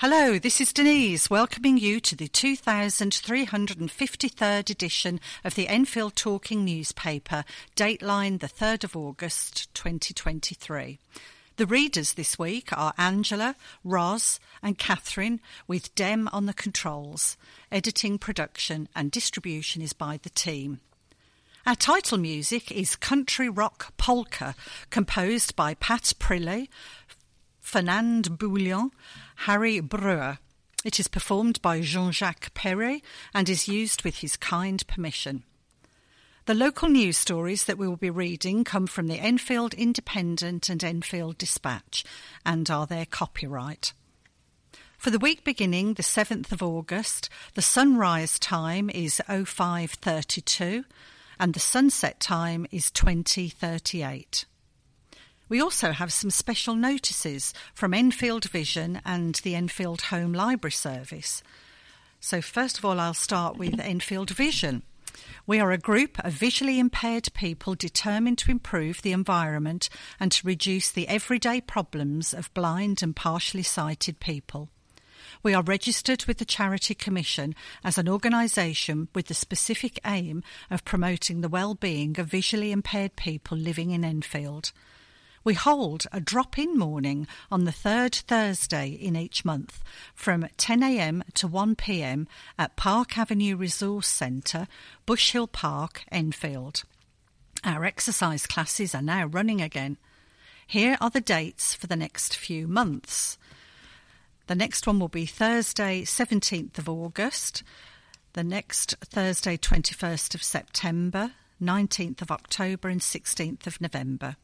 Hello, this is Denise welcoming you to the 2353rd edition of the Enfield Talking newspaper, dateline the 3rd of August 2023. The readers this week are Angela, Roz, and Catherine, with Dem on the controls. Editing, production, and distribution is by the team. Our title music is Country Rock Polka, composed by Pat Prilly, Fernand Bouillon, Harry Breuer. It is performed by Jean Jacques Perret and is used with his kind permission. The local news stories that we will be reading come from the Enfield Independent and Enfield Dispatch and are their copyright. For the week beginning the 7th of August, the sunrise time is 0532 and the sunset time is 2038. We also have some special notices from Enfield Vision and the Enfield Home Library Service. So, first of all, I'll start with Enfield Vision. We are a group of visually impaired people determined to improve the environment and to reduce the everyday problems of blind and partially sighted people. We are registered with the Charity Commission as an organisation with the specific aim of promoting the well-being of visually impaired people living in Enfield. We hold a drop in morning on the third Thursday in each month from 10am to 1pm at Park Avenue Resource Centre, Bush Hill Park, Enfield. Our exercise classes are now running again. Here are the dates for the next few months. The next one will be Thursday, 17th of August, the next Thursday, 21st of September, 19th of October, and 16th of November.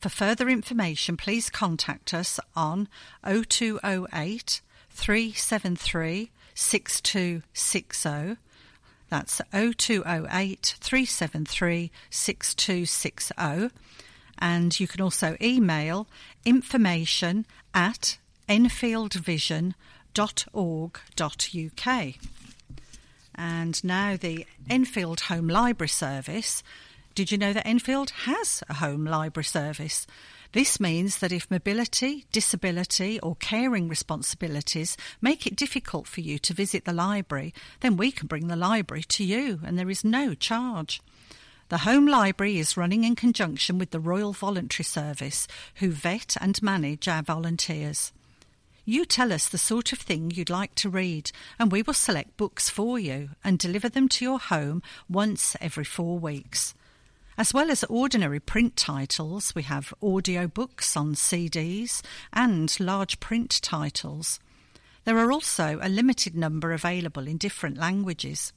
For further information, please contact us on 0208 373 6260. That's 0208 373 6260. And you can also email information at enfieldvision.org.uk. And now the Enfield Home Library Service did you know that Enfield has a home library service? This means that if mobility, disability, or caring responsibilities make it difficult for you to visit the library, then we can bring the library to you and there is no charge. The Home Library is running in conjunction with the Royal Voluntary Service, who vet and manage our volunteers. You tell us the sort of thing you'd like to read, and we will select books for you and deliver them to your home once every four weeks. As well as ordinary print titles, we have audiobooks on CDs and large print titles. There are also a limited number available in different languages.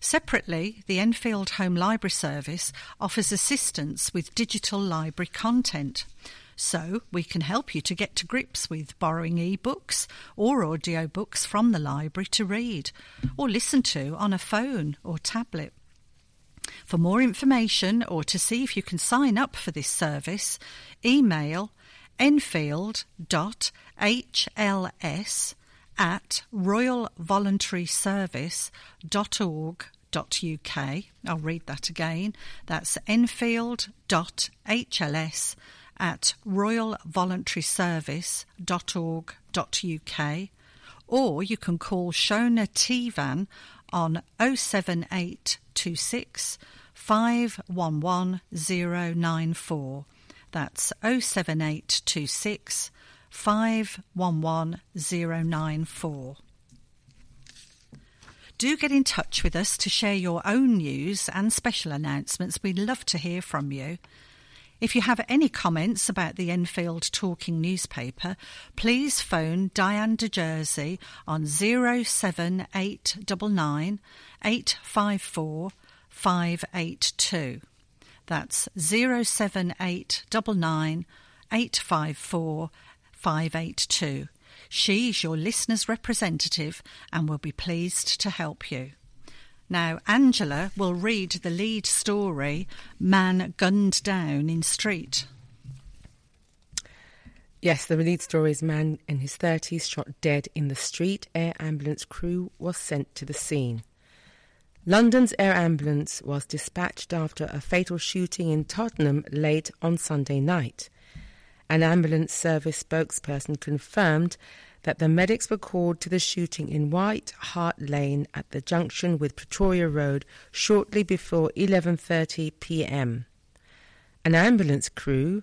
Separately, the Enfield Home Library Service offers assistance with digital library content. So, we can help you to get to grips with borrowing e-books or audiobooks from the library to read or listen to on a phone or tablet. For more information or to see if you can sign up for this service, email enfield.hls at royalvoluntaryservice.org.uk. I'll read that again. That's enfield.hls at royalvoluntaryservice.org.uk or you can call Shona Tivan on 07826 511094. That's 07826 511094. Do get in touch with us to share your own news and special announcements. We'd love to hear from you. If you have any comments about the Enfield Talking newspaper, please phone Diane de Jersey on 07899 854 582. That's 07899 854 582. She's your listener's representative and will be pleased to help you. Now, Angela will read the lead story Man Gunned Down in Street. Yes, the lead story is man in his 30s shot dead in the street. Air ambulance crew was sent to the scene. London's air ambulance was dispatched after a fatal shooting in Tottenham late on Sunday night. An ambulance service spokesperson confirmed that the medics were called to the shooting in White Hart Lane at the junction with Pretoria Road shortly before 11:30 p.m. An ambulance crew,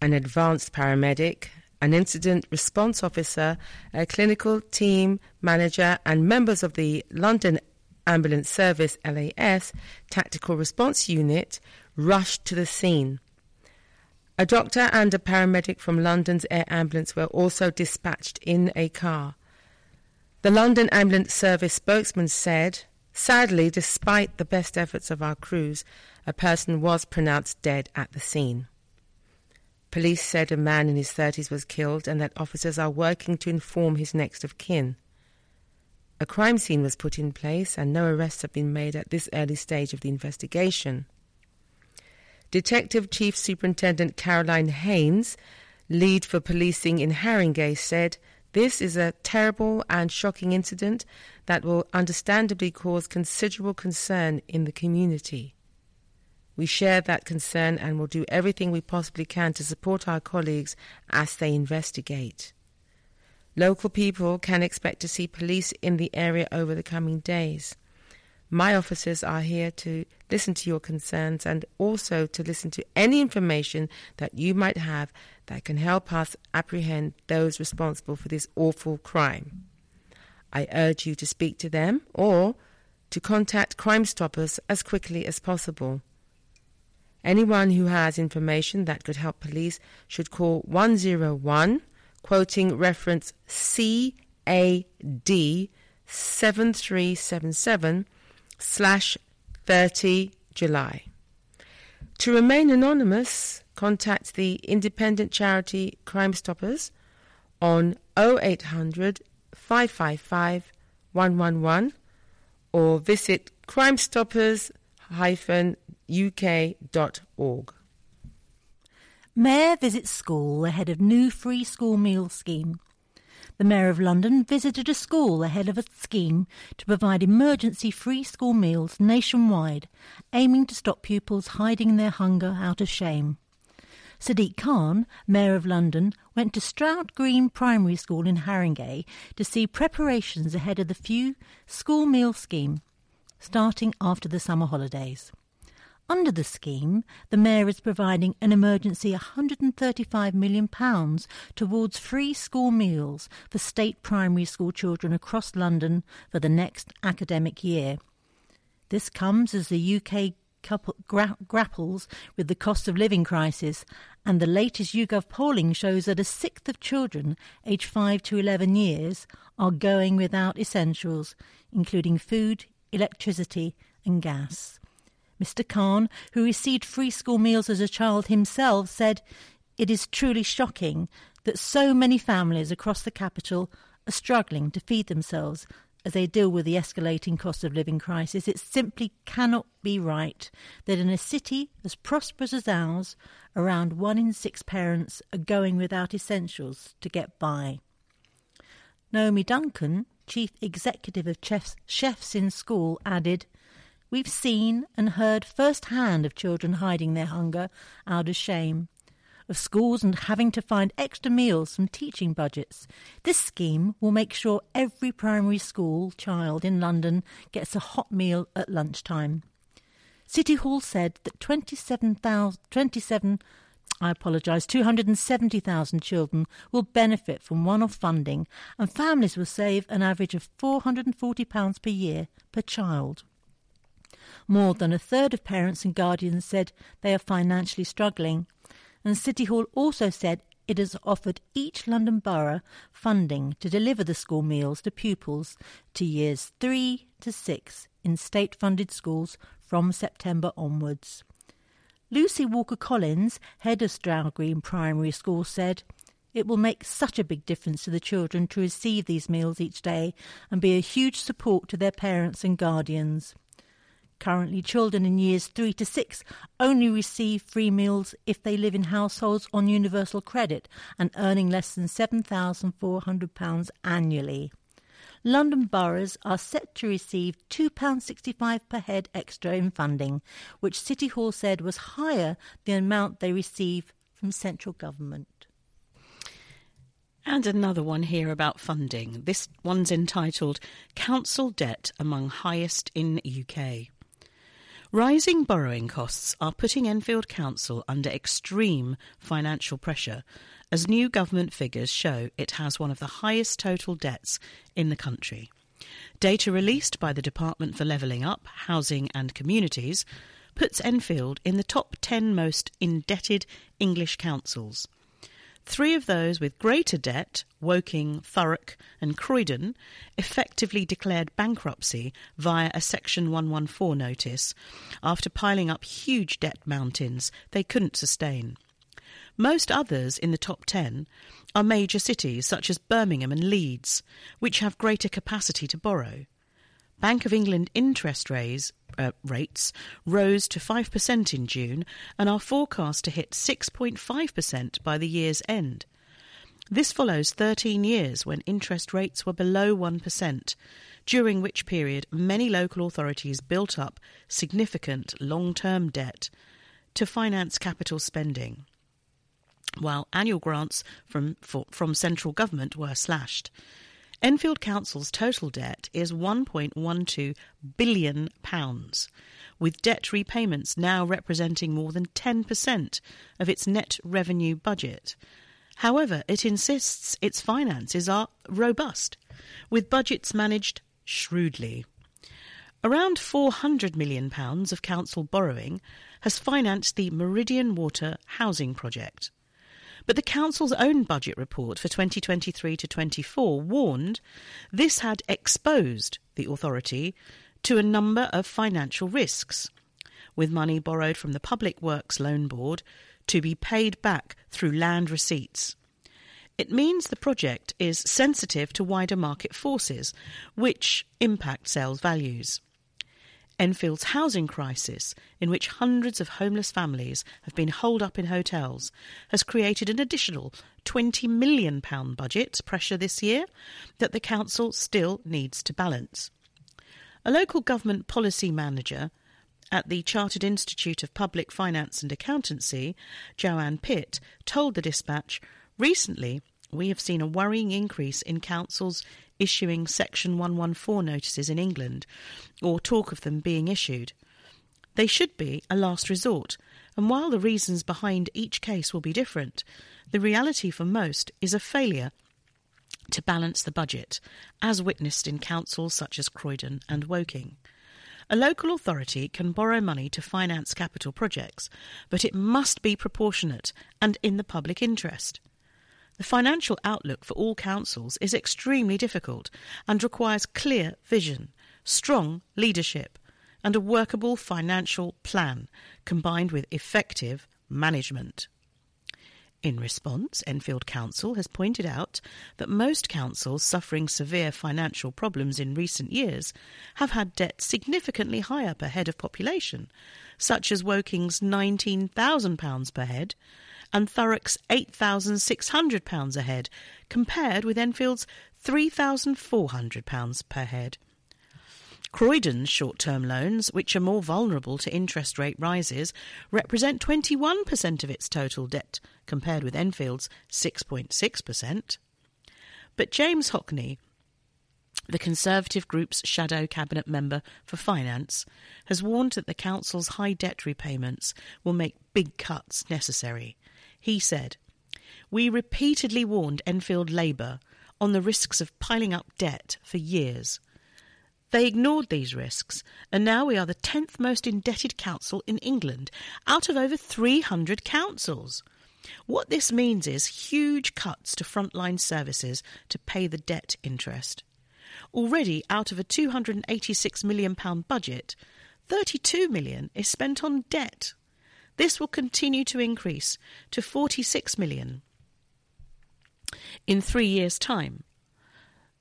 an advanced paramedic, an incident response officer, a clinical team manager and members of the London Ambulance Service LAS Tactical Response Unit rushed to the scene. A doctor and a paramedic from London's air ambulance were also dispatched in a car. The London Ambulance Service spokesman said, Sadly, despite the best efforts of our crews, a person was pronounced dead at the scene. Police said a man in his 30s was killed and that officers are working to inform his next of kin. A crime scene was put in place and no arrests have been made at this early stage of the investigation. Detective Chief Superintendent Caroline Haynes, lead for policing in Haringey, said, This is a terrible and shocking incident that will understandably cause considerable concern in the community. We share that concern and will do everything we possibly can to support our colleagues as they investigate. Local people can expect to see police in the area over the coming days. My officers are here to listen to your concerns and also to listen to any information that you might have that can help us apprehend those responsible for this awful crime. I urge you to speak to them or to contact Crime Stoppers as quickly as possible. Anyone who has information that could help police should call 101, quoting reference CAD 7377 slash 30 July. To remain anonymous, contact the independent charity Crime Stoppers on 0800 555 111 or visit crimestoppers-uk.org. Mayor visits school ahead of new free school meal scheme. The Mayor of London visited a school ahead of a scheme to provide emergency free school meals nationwide, aiming to stop pupils hiding their hunger out of shame. Sadiq Khan, Mayor of London, went to Stroud Green Primary School in Haringey to see preparations ahead of the few school meal scheme starting after the summer holidays. Under the scheme, the Mayor is providing an emergency £135 million towards free school meals for state primary school children across London for the next academic year. This comes as the UK couple, gra- grapples with the cost of living crisis, and the latest YouGov polling shows that a sixth of children aged 5 to 11 years are going without essentials, including food, electricity, and gas. Mr. Khan, who received free school meals as a child himself, said, It is truly shocking that so many families across the capital are struggling to feed themselves as they deal with the escalating cost of living crisis. It simply cannot be right that in a city as prosperous as ours, around one in six parents are going without essentials to get by. Naomi Duncan, chief executive of Chefs, Chefs in School, added, We've seen and heard firsthand of children hiding their hunger out of shame, of schools and having to find extra meals from teaching budgets. This scheme will make sure every primary school child in London gets a hot meal at lunchtime. City Hall said that 27, 27 I apologise, 270,000 children will benefit from one off funding, and families will save an average of £440 per year per child. More than a third of parents and guardians said they are financially struggling. And City Hall also said it has offered each London borough funding to deliver the school meals to pupils to years 3 to 6 in state funded schools from September onwards. Lucy Walker Collins, head of Stroud Green Primary School, said, It will make such a big difference to the children to receive these meals each day and be a huge support to their parents and guardians. Currently, children in years 3 to 6 only receive free meals if they live in households on universal credit and earning less than £7,400 annually. London boroughs are set to receive £2.65 per head extra in funding, which City Hall said was higher than the amount they receive from central government. And another one here about funding. This one's entitled Council Debt Among Highest in UK. Rising borrowing costs are putting Enfield Council under extreme financial pressure as new government figures show it has one of the highest total debts in the country. Data released by the Department for Levelling Up, Housing and Communities puts Enfield in the top 10 most indebted English councils. Three of those with greater debt, Woking, Thurrock, and Croydon, effectively declared bankruptcy via a Section 114 notice after piling up huge debt mountains they couldn't sustain. Most others in the top 10 are major cities such as Birmingham and Leeds, which have greater capacity to borrow. Bank of England interest raise, uh, rates rose to 5% in June and are forecast to hit 6.5% by the year's end. This follows 13 years when interest rates were below 1%, during which period many local authorities built up significant long term debt to finance capital spending, while annual grants from, for, from central government were slashed. Enfield Council's total debt is £1.12 billion, with debt repayments now representing more than 10% of its net revenue budget. However, it insists its finances are robust, with budgets managed shrewdly. Around £400 million of council borrowing has financed the Meridian Water housing project. But the Council's own budget report for 2023 to 24 warned this had exposed the authority to a number of financial risks, with money borrowed from the Public Works Loan Board to be paid back through land receipts. It means the project is sensitive to wider market forces, which impact sales values. Enfield's housing crisis, in which hundreds of homeless families have been holed up in hotels, has created an additional £20 million budget pressure this year that the council still needs to balance. A local government policy manager at the Chartered Institute of Public Finance and Accountancy, Joanne Pitt, told the dispatch recently we have seen a worrying increase in councils issuing Section 114 notices in England, or talk of them being issued. They should be a last resort, and while the reasons behind each case will be different, the reality for most is a failure to balance the budget, as witnessed in councils such as Croydon and Woking. A local authority can borrow money to finance capital projects, but it must be proportionate and in the public interest. The financial outlook for all councils is extremely difficult and requires clear vision, strong leadership, and a workable financial plan combined with effective management. In response, Enfield Council has pointed out that most councils suffering severe financial problems in recent years have had debt significantly higher per head of population, such as Woking's £19,000 per head and Thurrock's £8,600 a head, compared with Enfield's £3,400 per head. Croydon's short term loans, which are more vulnerable to interest rate rises, represent 21% of its total debt, compared with Enfield's 6.6%. But James Hockney, the Conservative group's shadow cabinet member for finance, has warned that the council's high debt repayments will make big cuts necessary. He said, We repeatedly warned Enfield Labour on the risks of piling up debt for years. They ignored these risks, and now we are the 10th most indebted council in England out of over 300 councils. What this means is huge cuts to frontline services to pay the debt interest. Already out of a £286 million budget, 32 million is spent on debt. This will continue to increase to 46 million in three years' time.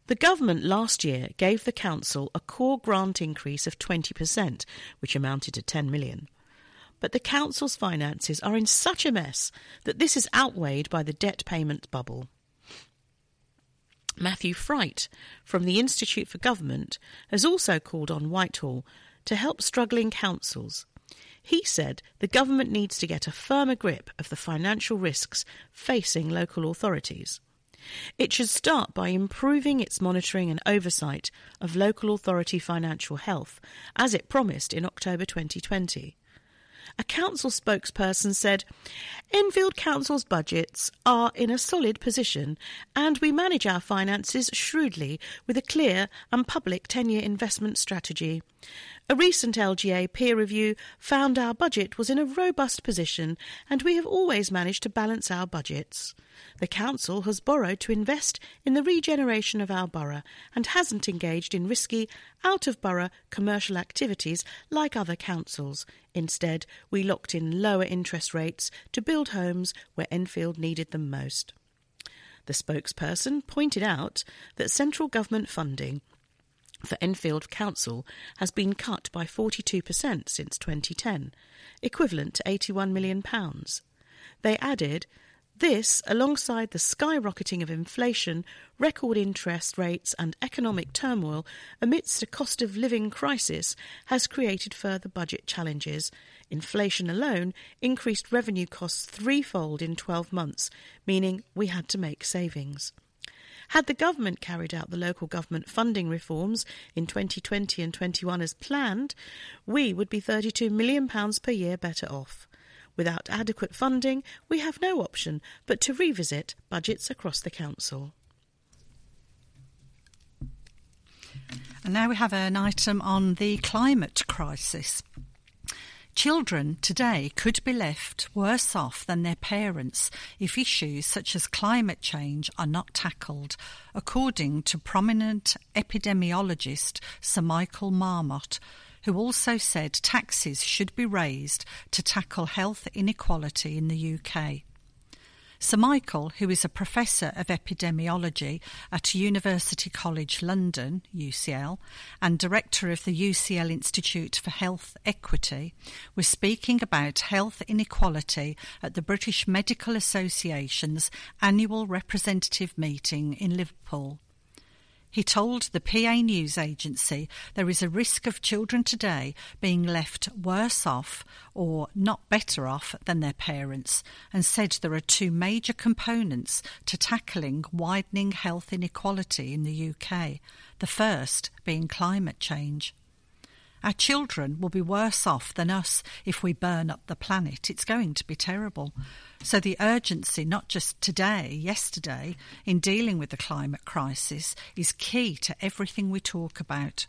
The government last year gave the council a core grant increase of 20%, which amounted to 10 million. But the council's finances are in such a mess that this is outweighed by the debt payment bubble. Matthew Fright from the Institute for Government has also called on Whitehall to help struggling councils he said the government needs to get a firmer grip of the financial risks facing local authorities. It should start by improving its monitoring and oversight of local authority financial health, as it promised in October 2020. A council spokesperson said, Enfield Council's budgets are in a solid position and we manage our finances shrewdly with a clear and public 10 year investment strategy. A recent LGA peer review found our budget was in a robust position and we have always managed to balance our budgets. The Council has borrowed to invest in the regeneration of our borough and hasn't engaged in risky, out of borough commercial activities like other councils. Instead, we locked in lower interest rates to build homes where Enfield needed them most. The spokesperson pointed out that central government funding for Enfield Council has been cut by 42% since 2010, equivalent to £81 million. They added, this, alongside the skyrocketing of inflation, record interest rates, and economic turmoil amidst a cost of living crisis, has created further budget challenges. Inflation alone increased revenue costs threefold in 12 months, meaning we had to make savings. Had the government carried out the local government funding reforms in 2020 and 21 as planned, we would be £32 million per year better off. Without adequate funding, we have no option but to revisit budgets across the council. And now we have an item on the climate crisis. Children today could be left worse off than their parents if issues such as climate change are not tackled, according to prominent epidemiologist Sir Michael Marmot, who also said taxes should be raised to tackle health inequality in the UK. Sir Michael, who is a professor of epidemiology at University College London, UCL, and director of the UCL Institute for Health Equity, was speaking about health inequality at the British Medical Association's annual representative meeting in Liverpool. He told the PA News Agency there is a risk of children today being left worse off or not better off than their parents and said there are two major components to tackling widening health inequality in the UK, the first being climate change. Our children will be worse off than us if we burn up the planet. It's going to be terrible. So, the urgency, not just today, yesterday, in dealing with the climate crisis is key to everything we talk about.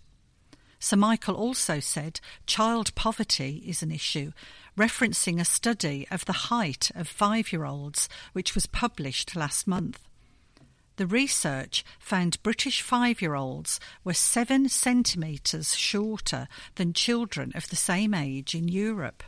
Sir Michael also said child poverty is an issue, referencing a study of the height of five year olds, which was published last month. The research found British five year olds were seven centimetres shorter than children of the same age in Europe.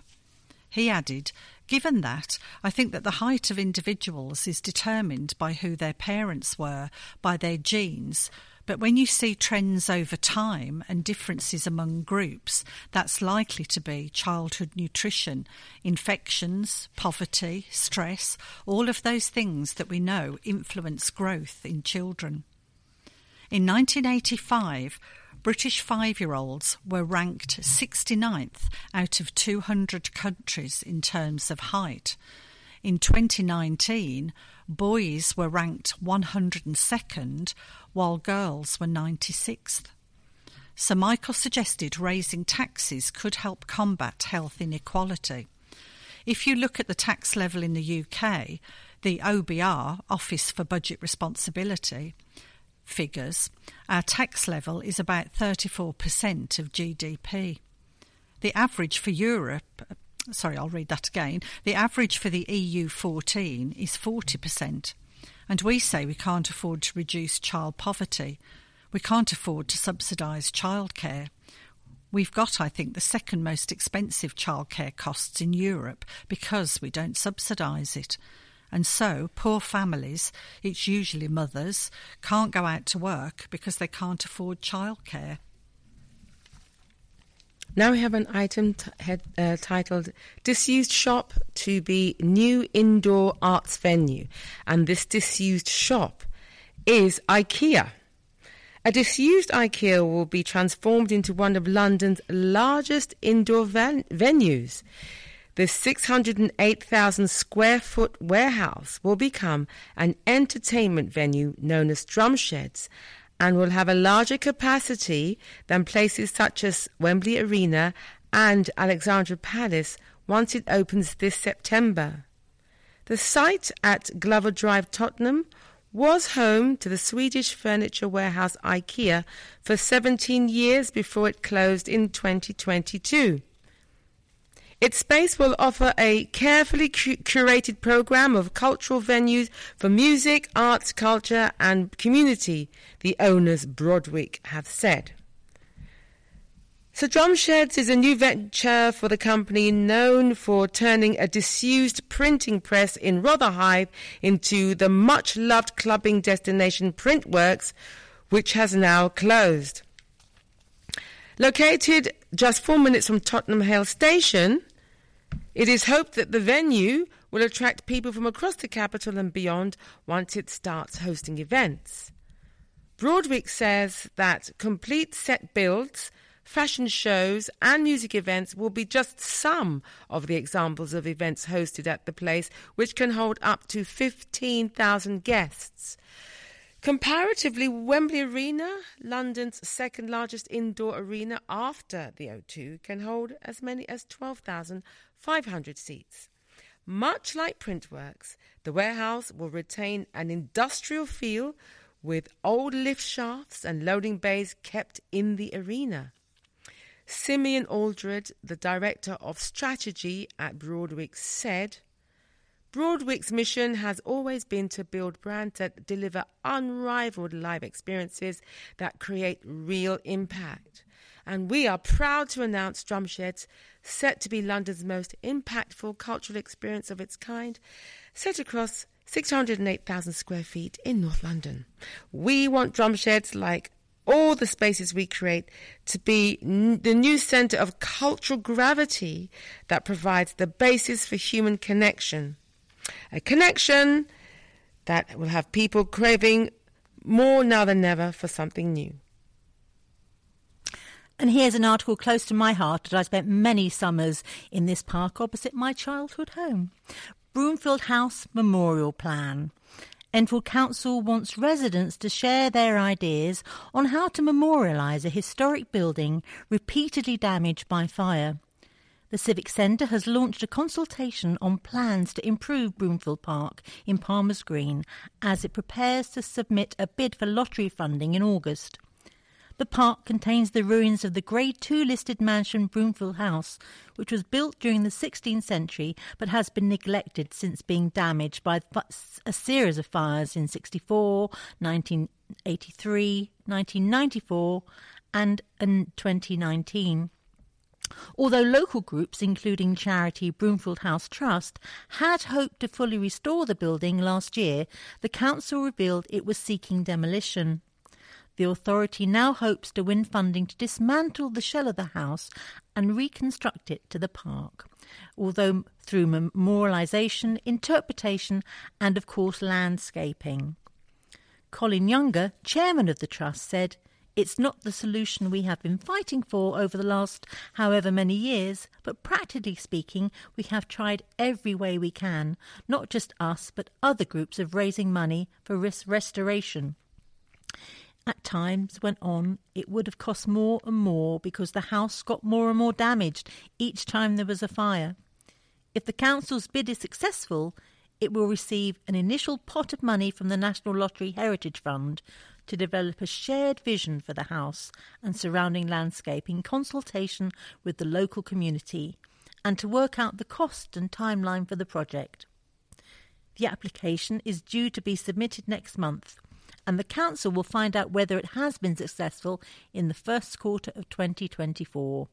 He added, Given that, I think that the height of individuals is determined by who their parents were, by their genes, but when you see trends over time and differences among groups, that's likely to be childhood nutrition, infections, poverty, stress, all of those things that we know influence growth in children. In 1985, British five year olds were ranked 69th out of 200 countries in terms of height. In 2019, boys were ranked 102nd, while girls were 96th. Sir Michael suggested raising taxes could help combat health inequality. If you look at the tax level in the UK, the OBR, Office for Budget Responsibility, figures, our tax level is about 34% of GDP. The average for Europe, uh, sorry, I'll read that again. The average for the EU 14 is 40%. And we say we can't afford to reduce child poverty. We can't afford to subsidise childcare. We've got, I think, the second most expensive childcare costs in Europe because we don't subsidise it. And so, poor families, it's usually mothers, can't go out to work because they can't afford childcare. Now we have an item t- head, uh, titled Disused Shop to be New Indoor Arts Venue. And this disused shop is IKEA. A disused IKEA will be transformed into one of London's largest indoor ven- venues. The 608,000 square foot warehouse will become an entertainment venue known as Drumsheds and will have a larger capacity than places such as Wembley Arena and Alexandra Palace once it opens this September. The site at Glover Drive, Tottenham, was home to the Swedish furniture warehouse IKEA for 17 years before it closed in 2022. Its space will offer a carefully curated program of cultural venues for music, arts, culture, and community, the owners Broadwick have said. So Drumsheds is a new venture for the company known for turning a disused printing press in Rotherhithe into the much loved clubbing destination Printworks, which has now closed. Located just four minutes from Tottenham Hale Station, it is hoped that the venue will attract people from across the capital and beyond once it starts hosting events. Broadwick says that complete set builds, fashion shows, and music events will be just some of the examples of events hosted at the place, which can hold up to 15,000 guests. Comparatively, Wembley Arena, London's second largest indoor arena after the O2, can hold as many as 12,500 seats. Much like Printworks, the warehouse will retain an industrial feel with old lift shafts and loading bays kept in the arena. Simeon Aldred, the director of strategy at Broadwick, said, Broadwick's mission has always been to build brands that deliver unrivaled live experiences that create real impact. And we are proud to announce Drumsheds, set to be London's most impactful cultural experience of its kind, set across 608,000 square feet in North London. We want Drumsheds, like all the spaces we create, to be n- the new centre of cultural gravity that provides the basis for human connection a connection that will have people craving more now than ever for something new. And here's an article close to my heart that I spent many summers in this park opposite my childhood home. Broomfield House Memorial Plan. Enfield Council wants residents to share their ideas on how to memorialise a historic building repeatedly damaged by fire. The Civic Centre has launched a consultation on plans to improve Broomfield Park in Palmer's Green as it prepares to submit a bid for lottery funding in August. The park contains the ruins of the Grade II listed mansion Broomfield House, which was built during the 16th century but has been neglected since being damaged by a series of fires in 64, 1983, 1994, and in 2019. Although local groups, including charity Broomfield House Trust, had hoped to fully restore the building last year, the council revealed it was seeking demolition. The authority now hopes to win funding to dismantle the shell of the house and reconstruct it to the park, although through memorialisation, interpretation, and of course landscaping. Colin Younger, chairman of the trust, said, it's not the solution we have been fighting for over the last however many years, but practically speaking, we have tried every way we can, not just us, but other groups of raising money for res- restoration. At times, went on, it would have cost more and more because the house got more and more damaged each time there was a fire. If the council's bid is successful, it will receive an initial pot of money from the National Lottery Heritage Fund to develop a shared vision for the house and surrounding landscape in consultation with the local community and to work out the cost and timeline for the project. The application is due to be submitted next month, and the Council will find out whether it has been successful in the first quarter of 2024.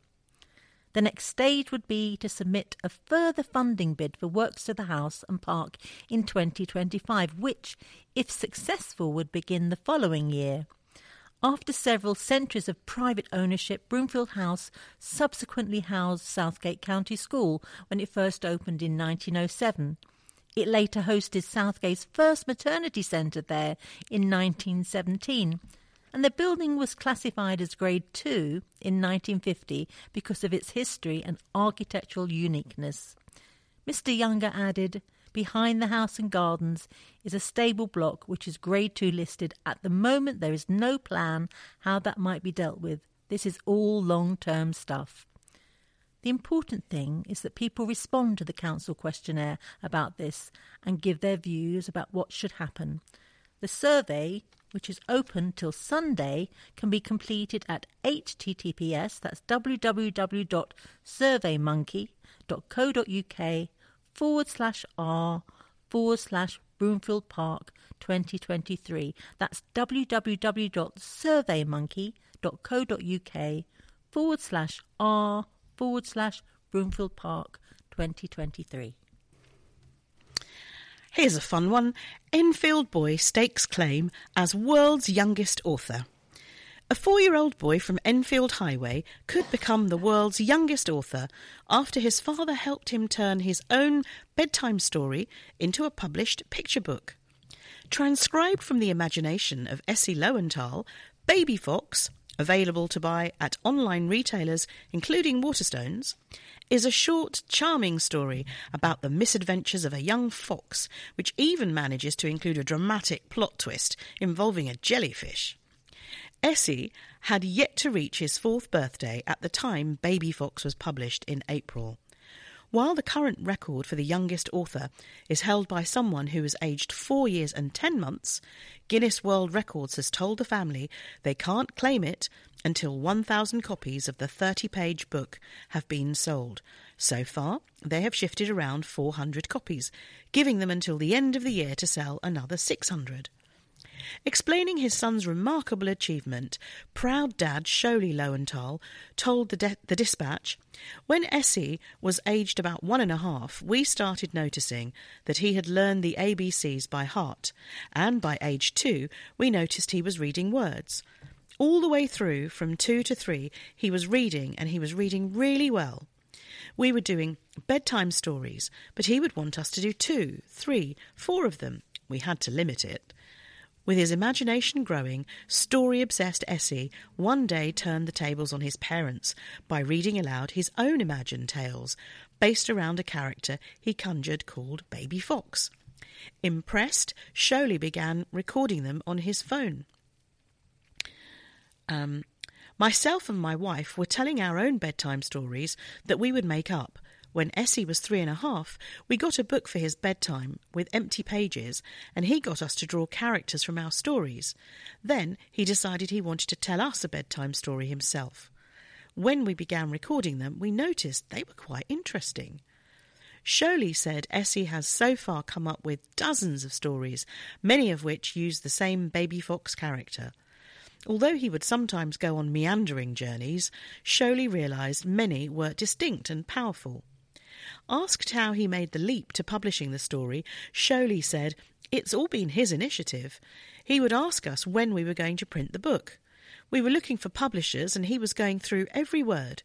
The next stage would be to submit a further funding bid for works to the house and park in 2025, which, if successful, would begin the following year. After several centuries of private ownership, Broomfield House subsequently housed Southgate County School when it first opened in 1907. It later hosted Southgate's first maternity centre there in 1917 and the building was classified as Grade 2 in 1950 because of its history and architectural uniqueness. Mr. Younger added, Behind the house and gardens is a stable block which is Grade 2 listed. At the moment, there is no plan how that might be dealt with. This is all long term stuff. The important thing is that people respond to the council questionnaire about this and give their views about what should happen. The survey, which is open till Sunday, can be completed at https that's www.surveymonkey.co.uk forward slash r forward slash Broomfield Park 2023. That's www.surveymonkey.co.uk forward slash r forward slash Broomfield Park 2023. Here's a fun one. Enfield boy stakes claim as world's youngest author. A four year old boy from Enfield Highway could become the world's youngest author after his father helped him turn his own bedtime story into a published picture book. Transcribed from the imagination of Essie Lowenthal, Baby Fox, available to buy at online retailers, including Waterstones, is a short, charming story about the misadventures of a young fox, which even manages to include a dramatic plot twist involving a jellyfish. Essie had yet to reach his fourth birthday at the time Baby Fox was published in April. While the current record for the youngest author is held by someone who is aged four years and ten months, Guinness World Records has told the family they can't claim it until 1,000 copies of the 30 page book have been sold. So far, they have shifted around 400 copies, giving them until the end of the year to sell another 600. Explaining his son's remarkable achievement, proud dad Sholi Lowenthal told the, de- the dispatch, When Essie was aged about one and a half, we started noticing that he had learned the ABCs by heart, and by age two, we noticed he was reading words. All the way through, from two to three, he was reading, and he was reading really well. We were doing bedtime stories, but he would want us to do two, three, four of them. We had to limit it. With his imagination growing, story obsessed Essie one day turned the tables on his parents by reading aloud his own imagined tales, based around a character he conjured called Baby Fox. Impressed, Sholi began recording them on his phone. Um, myself and my wife were telling our own bedtime stories that we would make up when Essie was three and a half, we got a book for his bedtime with empty pages, and he got us to draw characters from our stories. Then he decided he wanted to tell us a bedtime story himself. When we began recording them, we noticed they were quite interesting. Sholi said Essie has so far come up with dozens of stories, many of which use the same baby fox character. Although he would sometimes go on meandering journeys, Sholi realised many were distinct and powerful. Asked how he made the leap to publishing the story, Sholi said, It's all been his initiative. He would ask us when we were going to print the book. We were looking for publishers, and he was going through every word.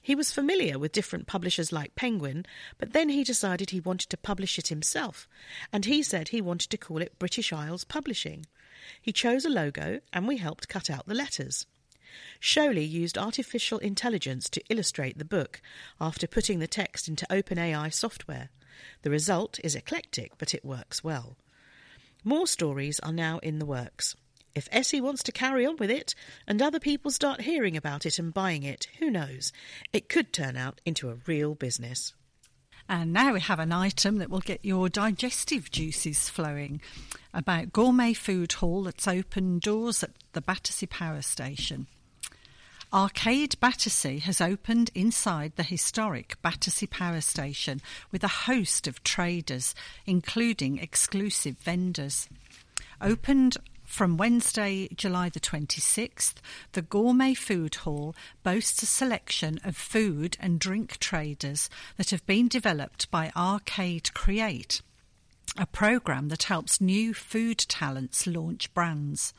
He was familiar with different publishers like Penguin, but then he decided he wanted to publish it himself, and he said he wanted to call it British Isles Publishing. He chose a logo, and we helped cut out the letters. Sholi used artificial intelligence to illustrate the book after putting the text into OpenAI software. The result is eclectic, but it works well. More stories are now in the works. If Essie wants to carry on with it and other people start hearing about it and buying it, who knows? It could turn out into a real business. And now we have an item that will get your digestive juices flowing about gourmet food hall that's opened doors at the Battersea Power Station. Arcade Battersea has opened inside the historic Battersea Power Station with a host of traders, including exclusive vendors. Opened from Wednesday, July the 26th, the Gourmet Food Hall boasts a selection of food and drink traders that have been developed by Arcade Create, a program that helps new food talents launch brands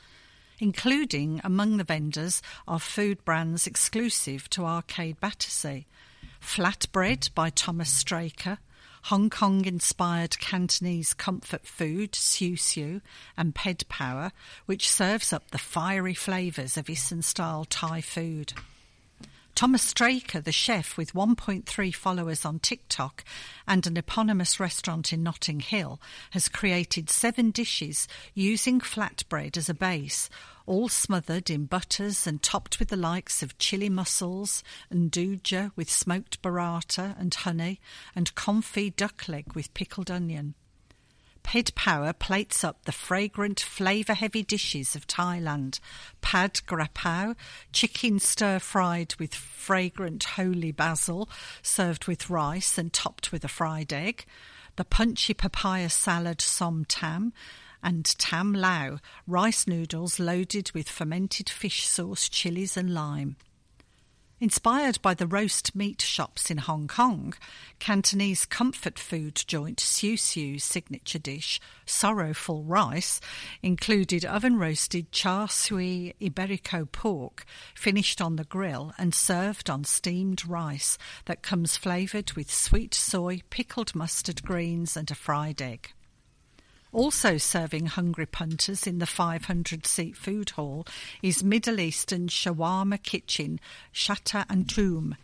including among the vendors are food brands exclusive to Arcade Battersea. Flatbread by Thomas Straker, Hong Kong inspired Cantonese comfort food, Siu Siu, and Ped Power, which serves up the fiery flavours of Eastern style Thai food. Thomas Straker, the chef with 1.3 followers on TikTok and an eponymous restaurant in Notting Hill, has created seven dishes using flatbread as a base, all smothered in butters and topped with the likes of chili mussels and nduja with smoked burrata and honey and confit duck leg with pickled onion. Ped Power plates up the fragrant, flavour heavy dishes of Thailand pad grapau, chicken stir fried with fragrant holy basil, served with rice and topped with a fried egg, the punchy papaya salad som tam, and tam lau, rice noodles loaded with fermented fish sauce, chilies, and lime. Inspired by the roast meat shops in Hong Kong, Cantonese comfort food joint Siu Siu's signature dish, sorrowful rice, included oven roasted char siu iberico pork finished on the grill and served on steamed rice that comes flavoured with sweet soy, pickled mustard greens, and a fried egg. Also serving hungry punters in the 500 seat food hall is Middle Eastern shawarma kitchen Shata Antum.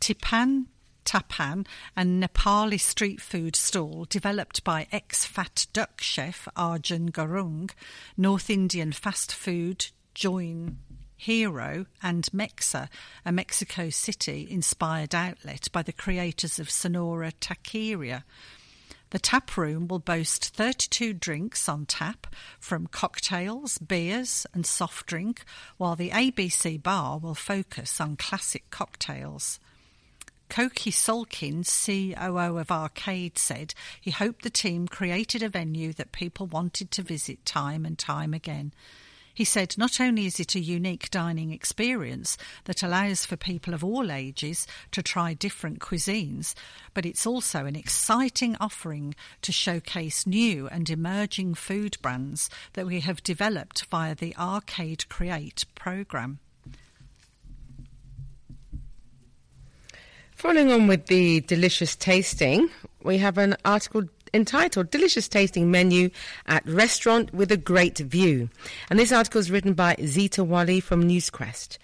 Tipan Tapan, and Nepali street food stall developed by ex Fat Duck chef Arjun Gurung, North Indian fast food join Hero and Mexa, a Mexico City inspired outlet by the creators of Sonora Taqueria. The tap room will boast 32 drinks on tap, from cocktails, beers, and soft drink, while the ABC bar will focus on classic cocktails. Koki Solkin, COO of Arcade, said he hoped the team created a venue that people wanted to visit time and time again. He said not only is it a unique dining experience that allows for people of all ages to try different cuisines, but it's also an exciting offering to showcase new and emerging food brands that we have developed via the Arcade Create program. Following on with the delicious tasting, we have an article entitled Delicious Tasting Menu at Restaurant with a Great View. And this article is written by Zita Wally from Newsquest.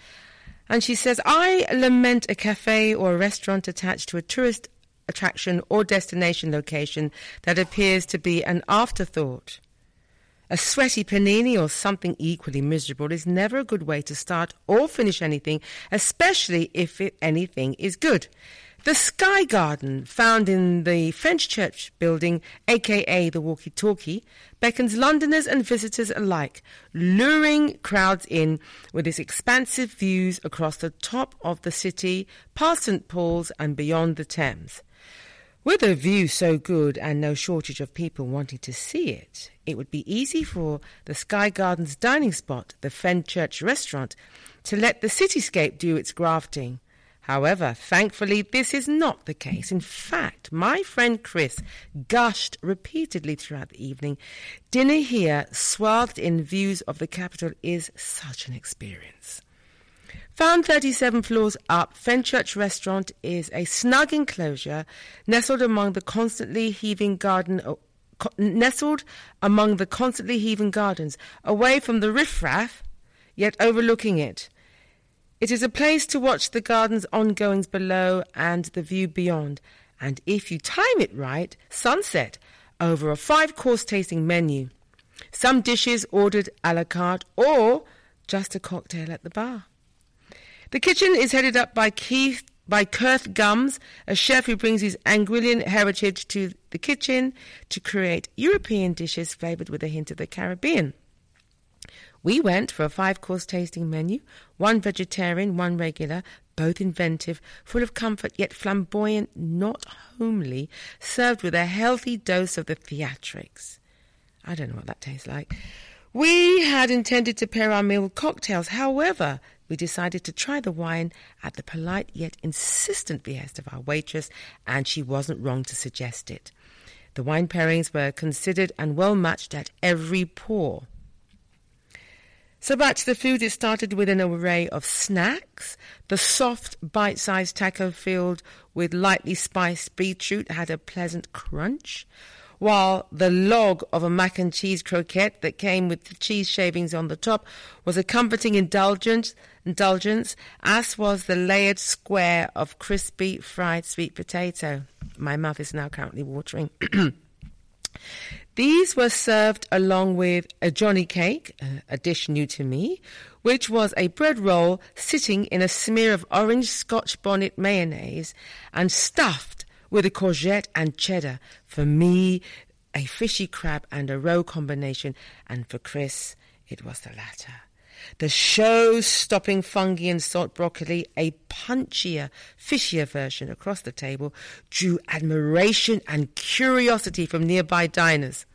And she says, I lament a cafe or a restaurant attached to a tourist attraction or destination location that appears to be an afterthought. A sweaty panini or something equally miserable is never a good way to start or finish anything, especially if it, anything is good. The Sky Garden, found in the Fenchurch building, aka the Walkie Talkie, beckons Londoners and visitors alike, luring crowds in with its expansive views across the top of the city, past St Paul's and beyond the Thames. With a view so good and no shortage of people wanting to see it, it would be easy for the Sky Gardens dining spot, the Fenchurch restaurant, to let the cityscape do its grafting. However, thankfully, this is not the case. In fact, my friend Chris gushed repeatedly throughout the evening. Dinner here, swathed in views of the capital, is such an experience. Found 37 floors up, Fenchurch Restaurant is a snug enclosure nestled among the constantly heaving garden uh, nestled among the constantly heaving gardens, away from the riffraff, yet overlooking it. It is a place to watch the garden's ongoings below and the view beyond, and if you time it right, sunset over a five course tasting menu. Some dishes ordered a la carte or just a cocktail at the bar. The kitchen is headed up by Keith by Kerth Gumbs, a chef who brings his Anguillian heritage to the kitchen to create European dishes flavored with a hint of the Caribbean. We went for a five course tasting menu, one vegetarian, one regular, both inventive, full of comfort yet flamboyant, not homely, served with a healthy dose of the theatrics. I don't know what that tastes like. We had intended to pair our meal with cocktails. However, we decided to try the wine at the polite yet insistent behest of our waitress, and she wasn't wrong to suggest it. The wine pairings were considered and well matched at every pour. So back to the food, it started with an array of snacks. The soft, bite-sized taco filled with lightly spiced beetroot had a pleasant crunch, while the log of a mac and cheese croquette that came with the cheese shavings on the top was a comforting indulgence, indulgence, as was the layered square of crispy fried sweet potato. My mouth is now currently watering. These were served along with a Johnny cake, uh, a dish new to me, which was a bread roll sitting in a smear of orange scotch bonnet mayonnaise and stuffed with a courgette and cheddar. For me, a fishy crab and a roe combination, and for Chris, it was the latter. The show stopping fungi and salt broccoli, a punchier, fishier version across the table, drew admiration and curiosity from nearby diners.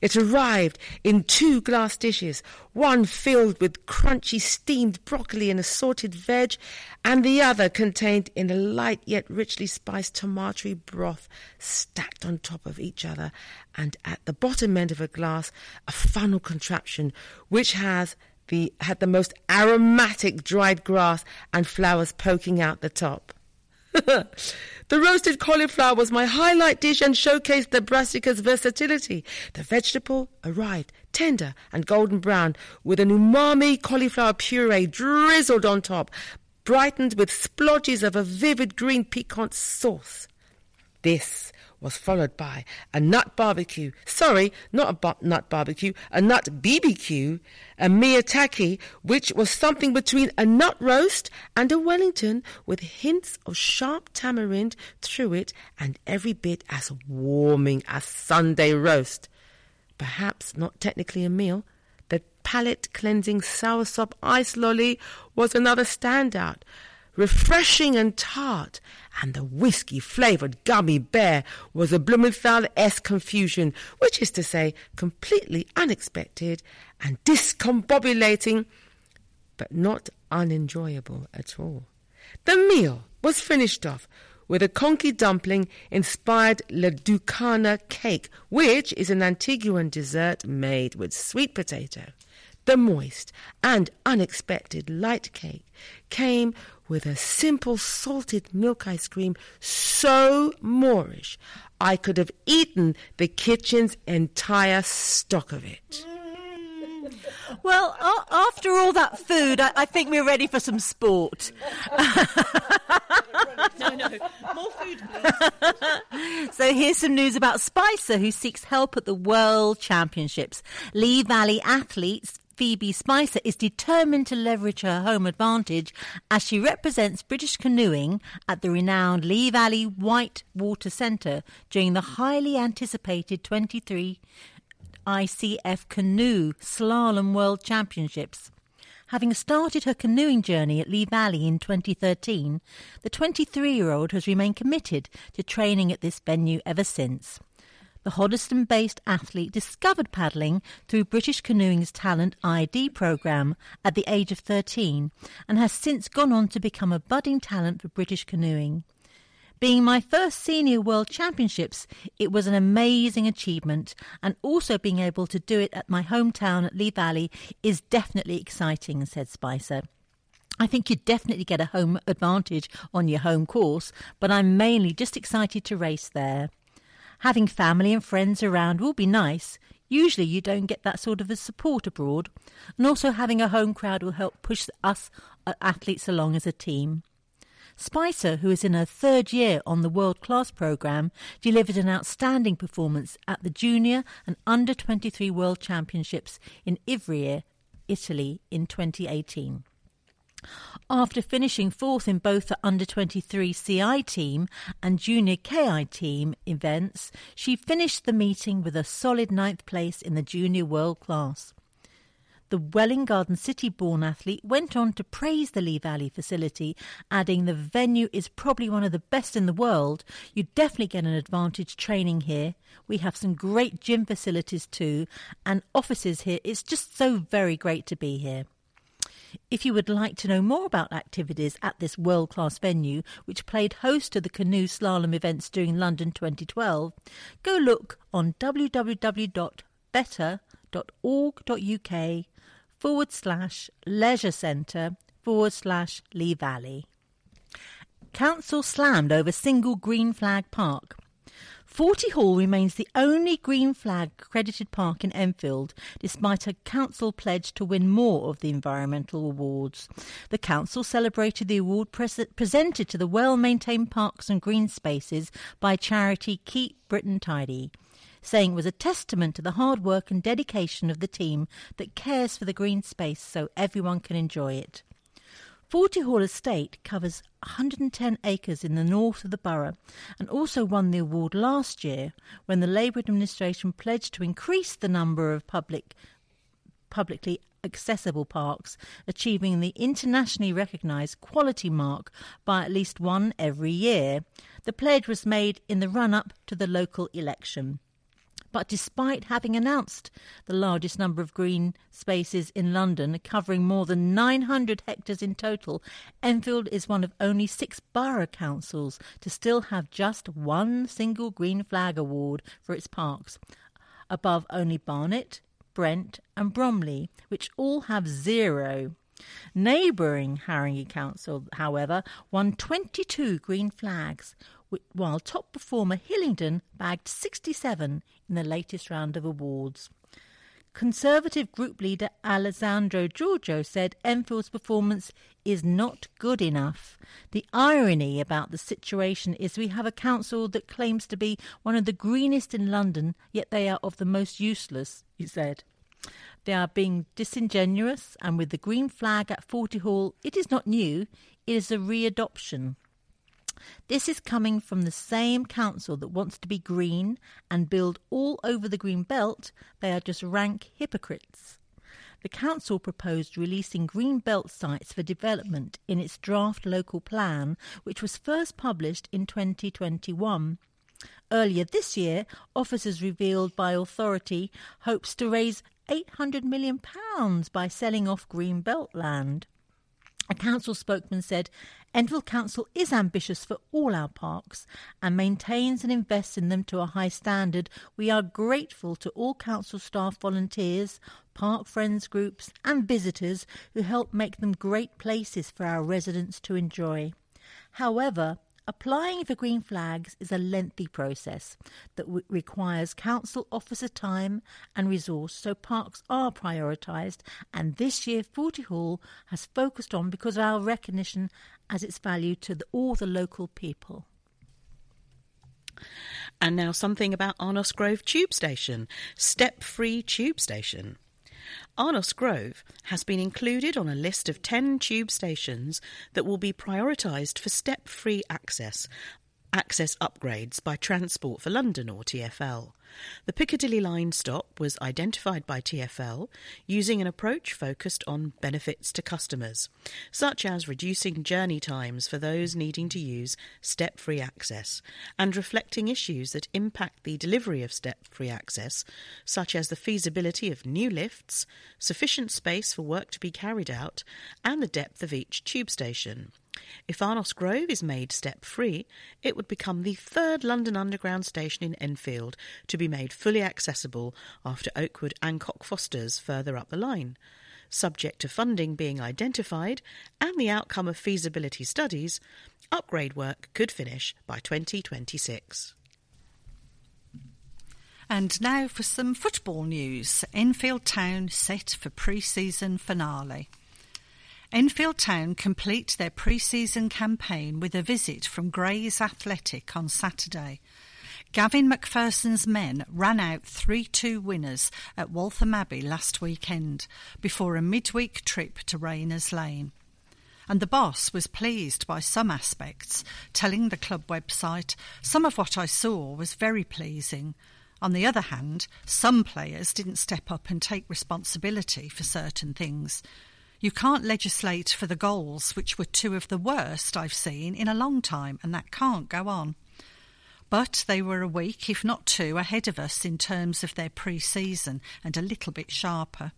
It arrived in two glass dishes, one filled with crunchy steamed broccoli and assorted veg, and the other contained in a light yet richly spiced tomato broth stacked on top of each other, and at the bottom end of a glass, a funnel contraption which has the, had the most aromatic dried grass and flowers poking out the top. the roasted cauliflower was my highlight dish and showcased the brassica's versatility. The vegetable arrived tender and golden brown with an umami cauliflower puree drizzled on top, brightened with splotches of a vivid green piquant sauce. This was followed by a nut barbecue. Sorry, not a nut barbecue, a nut BBQ, a miyataki, which was something between a nut roast and a Wellington with hints of sharp tamarind through it and every bit as warming as Sunday roast. Perhaps not technically a meal. The palate cleansing soursop ice lolly was another standout refreshing and tart, and the whiskey flavoured gummy bear was a Blumenthal-esque confusion, which is to say, completely unexpected and discombobulating, but not unenjoyable at all. The meal was finished off with a conky dumpling inspired La Ducana cake, which is an Antiguan dessert made with sweet potato. The moist and unexpected light cake came with a simple salted milk ice cream so moreish, I could have eaten the kitchen's entire stock of it. Well, after all that food, I, I, think we're ready for some sport. no, no, more food, please. so here's some news about Spicer, who seeks help at the World Championships. Lee Valley athletes Phoebe Spicer is determined to leverage her home advantage as she represents British canoeing at the renowned Lee Valley White Water Centre during the highly anticipated 23 ICF Canoe Slalom World Championships. Having started her canoeing journey at Lee Valley in 2013, the 23 year old has remained committed to training at this venue ever since. The Hoddesdon based athlete discovered paddling through British Canoeing's Talent ID programme at the age of 13 and has since gone on to become a budding talent for British canoeing. Being my first senior world championships, it was an amazing achievement, and also being able to do it at my hometown at Lee Valley is definitely exciting, said Spicer. I think you definitely get a home advantage on your home course, but I'm mainly just excited to race there. Having family and friends around will be nice. Usually, you don't get that sort of a support abroad. And also, having a home crowd will help push us uh, athletes along as a team. Spicer, who is in her third year on the world class programme, delivered an outstanding performance at the Junior and Under 23 World Championships in Ivrea, Italy in 2018. After finishing fourth in both the under 23 CI team and junior KI team events, she finished the meeting with a solid ninth place in the junior world class. The Welwyn Garden City born athlete went on to praise the Lee Valley facility, adding the venue is probably one of the best in the world. You definitely get an advantage training here. We have some great gym facilities too, and offices here. It's just so very great to be here. If you would like to know more about activities at this world class venue, which played host to the canoe slalom events during London 2012, go look on www.better.org.uk forward slash leisure centre forward slash Lee Valley. Council slammed over single green flag park. Forty Hall remains the only green flag accredited park in Enfield, despite a council pledge to win more of the environmental awards. The council celebrated the award pres- presented to the well maintained parks and green spaces by charity Keep Britain Tidy saying it was a testament to the hard work and dedication of the team that cares for the green space so everyone can enjoy it. Forty Hall Estate covers 110 acres in the north of the borough and also won the award last year when the Labour administration pledged to increase the number of public publicly accessible parks, achieving the internationally recognised quality mark by at least one every year. The pledge was made in the run up to the local election. But despite having announced the largest number of green spaces in London, covering more than 900 hectares in total, Enfield is one of only six borough councils to still have just one single green flag award for its parks, above only Barnet, Brent, and Bromley, which all have zero. Neighbouring Haringey Council, however, won 22 green flags, while top performer Hillingdon bagged 67 in the latest round of awards. Conservative group leader Alessandro Georgiou said Enfield's performance is not good enough. The irony about the situation is we have a council that claims to be one of the greenest in London, yet they are of the most useless, he said. They are being disingenuous, and with the green flag at Forty Hall, it is not new, it is a readoption. This is coming from the same council that wants to be green and build all over the green belt. They are just rank hypocrites. The council proposed releasing green belt sites for development in its draft local plan, which was first published in 2021. Earlier this year, officers revealed by authority hopes to raise £800 million by selling off green belt land. A council spokesman said Enfield Council is ambitious for all our parks and maintains and invests in them to a high standard. We are grateful to all council staff, volunteers, park friends groups, and visitors who help make them great places for our residents to enjoy. However, Applying for green flags is a lengthy process that w- requires council officer time and resource, so parks are prioritised, and this year Forty Hall has focused on because of our recognition as its value to the, all the local people. And now something about Arnos Grove Tube Station, step free tube station. Arnos Grove has been included on a list of 10 tube stations that will be prioritised for step free access access upgrades by Transport for London or TfL. The Piccadilly line stop was identified by TfL using an approach focused on benefits to customers, such as reducing journey times for those needing to use step free access and reflecting issues that impact the delivery of step free access, such as the feasibility of new lifts, sufficient space for work to be carried out, and the depth of each tube station. If Arnos Grove is made step free, it would become the third London Underground station in Enfield to be made fully accessible after Oakwood and Cockfosters further up the line. Subject to funding being identified and the outcome of feasibility studies, upgrade work could finish by 2026. And now for some football news. Enfield Town set for pre season finale. Enfield Town complete their pre-season campaign with a visit from Grays Athletic on Saturday. Gavin McPherson's men ran out 3-2 winners at Waltham Abbey last weekend before a midweek trip to Rayners Lane. And the boss was pleased by some aspects, telling the club website, Some of what I saw was very pleasing. On the other hand, some players didn't step up and take responsibility for certain things. You can't legislate for the goals, which were two of the worst I've seen in a long time, and that can't go on. But they were a week, if not two, ahead of us in terms of their pre season and a little bit sharper.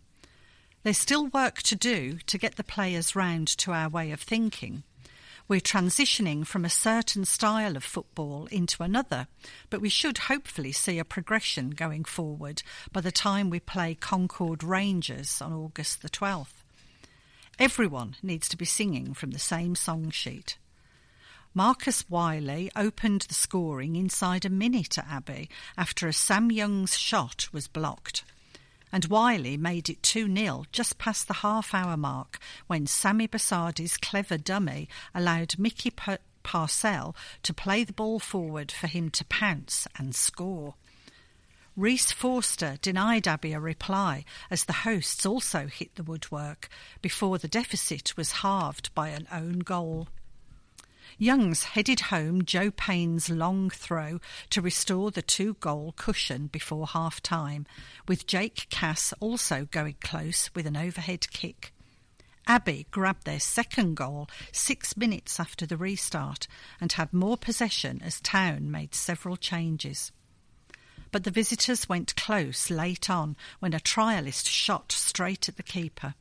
There's still work to do to get the players round to our way of thinking. We're transitioning from a certain style of football into another, but we should hopefully see a progression going forward by the time we play Concord Rangers on August the 12th. Everyone needs to be singing from the same song sheet. Marcus Wiley opened the scoring inside a minute at Abbey after a Sam Young's shot was blocked. And Wiley made it 2 0 just past the half hour mark when Sammy Bersadi's clever dummy allowed Mickey Parcell to play the ball forward for him to pounce and score. Reese Forster denied Abbey a reply as the hosts also hit the woodwork before the deficit was halved by an own goal. Youngs headed home Joe Payne's long throw to restore the two goal cushion before half time, with Jake Cass also going close with an overhead kick. Abbey grabbed their second goal six minutes after the restart and had more possession as Town made several changes. But the visitors went close late on when a trialist shot straight at the keeper.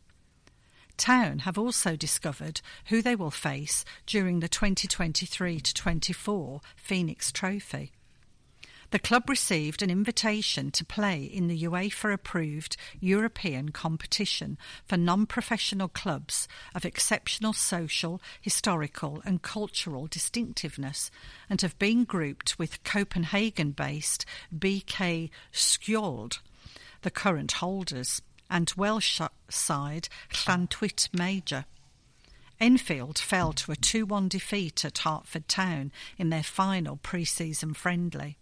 Town have also discovered who they will face during the 2023 24 Phoenix Trophy. The club received an invitation to play in the UEFA approved European competition for non professional clubs of exceptional social, historical, and cultural distinctiveness and have been grouped with Copenhagen based BK Skjold, the current holders and Welsh side Llantwit Major. Enfield fell to a 2 1 defeat at Hertford Town in their final pre season friendly.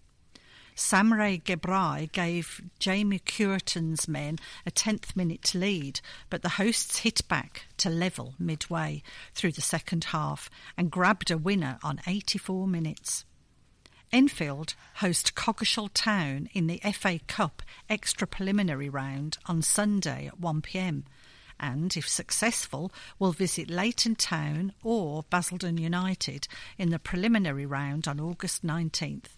Samre Gebrai gave Jamie Cureton's men a 10th minute lead, but the hosts hit back to level midway through the second half and grabbed a winner on 84 minutes. Enfield host Coggeshall Town in the FA Cup extra preliminary round on Sunday at 1pm and, if successful, will visit Leighton Town or Basildon United in the preliminary round on August 19th.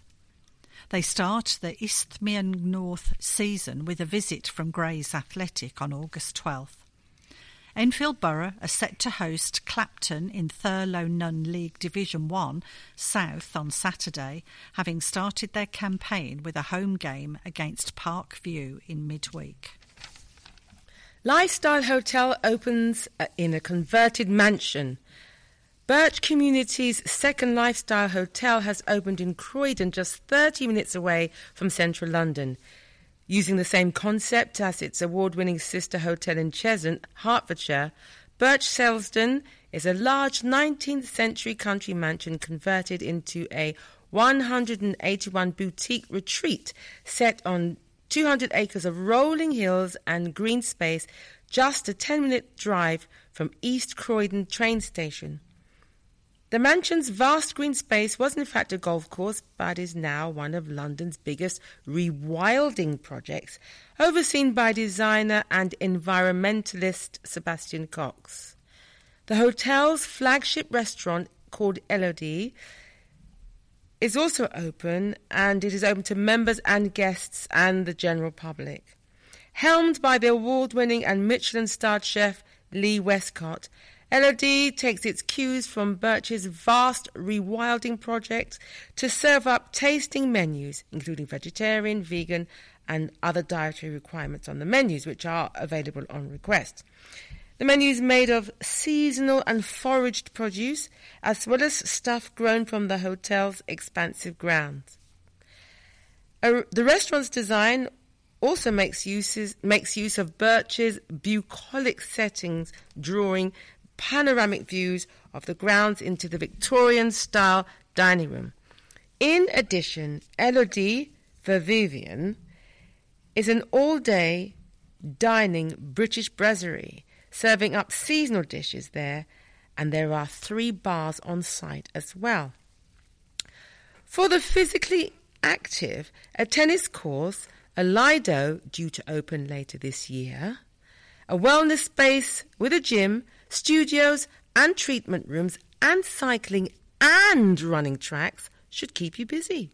They start the Isthmian North season with a visit from Grays Athletic on August 12th. Enfield Borough are set to host Clapton in Thurlow Nunn League Division 1 South on Saturday, having started their campaign with a home game against Park View in midweek. Lifestyle Hotel opens uh, in a converted mansion. Birch Community's second lifestyle hotel has opened in Croydon, just 30 minutes away from central London. Using the same concept as its award winning sister hotel in Cheshunt, Hertfordshire, Birch Selsdon is a large 19th century country mansion converted into a 181 boutique retreat set on 200 acres of rolling hills and green space, just a 10 minute drive from East Croydon train station. The mansion's vast green space was in fact a golf course, but is now one of London's biggest rewilding projects, overseen by designer and environmentalist Sebastian Cox. The hotel's flagship restaurant, called Elodie, is also open and it is open to members and guests and the general public. Helmed by the award winning and Michelin starred chef Lee Westcott, Elodie takes its cues from Birch's vast rewilding project to serve up tasting menus, including vegetarian, vegan, and other dietary requirements on the menus, which are available on request. The menu is made of seasonal and foraged produce, as well as stuff grown from the hotel's expansive grounds. The restaurant's design also makes, uses, makes use of Birch's bucolic settings, drawing panoramic views of the grounds into the Victorian style dining room. In addition, Elodie Vervivian is an all day dining British brasserie, serving up seasonal dishes there, and there are three bars on site as well. For the physically active, a tennis course, a Lido due to open later this year, a wellness space with a gym, studios and treatment rooms and cycling and running tracks should keep you busy.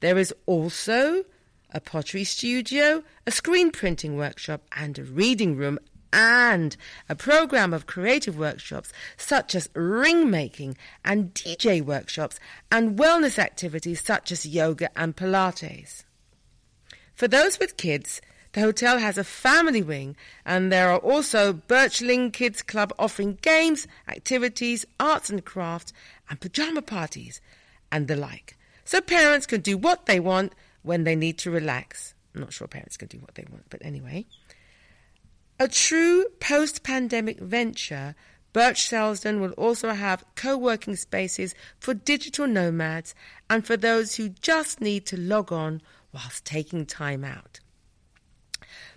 There is also a pottery studio, a screen printing workshop, and a reading room, and a program of creative workshops such as ring making and DJ workshops, and wellness activities such as yoga and Pilates. For those with kids, The hotel has a family wing, and there are also Birchling Kids Club offering games, activities, arts and crafts, and pajama parties, and the like. So parents can do what they want when they need to relax. I'm not sure parents can do what they want, but anyway. A true post pandemic venture, Birch Selsdon will also have co working spaces for digital nomads and for those who just need to log on whilst taking time out.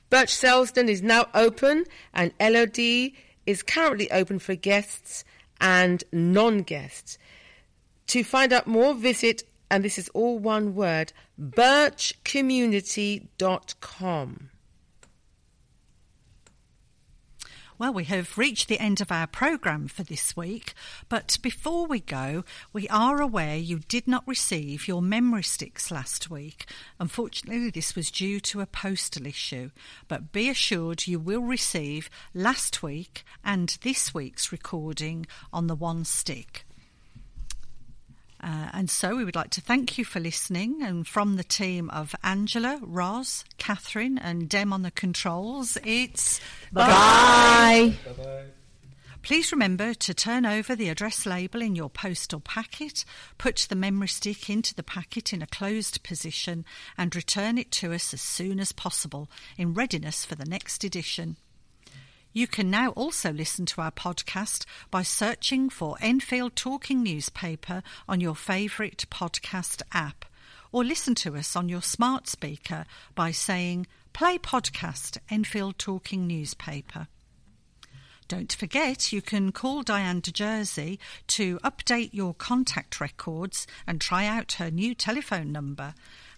Birch Selsdon is now open and LOD is currently open for guests and non guests. To find out more, visit, and this is all one word, birchcommunity.com. Well, we have reached the end of our programme for this week, but before we go, we are aware you did not receive your memory sticks last week. Unfortunately, this was due to a postal issue, but be assured you will receive last week and this week's recording on the one stick. Uh, and so we would like to thank you for listening. And from the team of Angela, Roz, Catherine, and Dem on the controls, it's bye. Bye-bye. Please remember to turn over the address label in your postal packet, put the memory stick into the packet in a closed position, and return it to us as soon as possible in readiness for the next edition. You can now also listen to our podcast by searching for Enfield Talking Newspaper on your favourite podcast app, or listen to us on your smart speaker by saying Play Podcast Enfield Talking Newspaper. Don't forget you can call Diane de Jersey to update your contact records and try out her new telephone number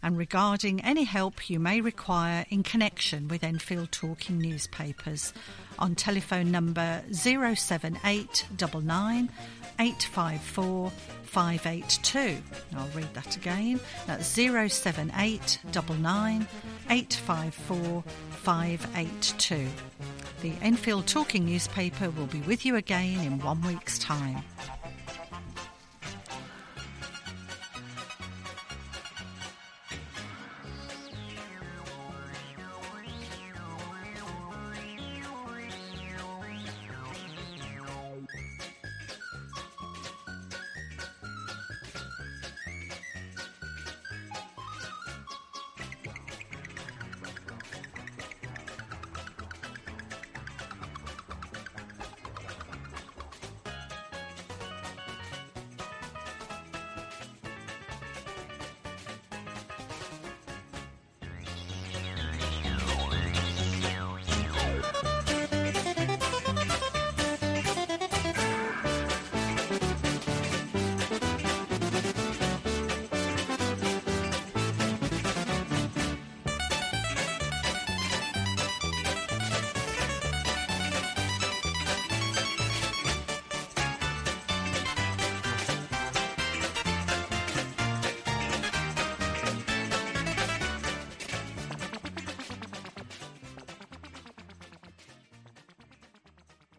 and regarding any help you may require in connection with Enfield Talking newspapers on telephone number 07899 854 582. I'll read that again. That's 07899 854 582. The Enfield Talking newspaper will be with you again in one week's time.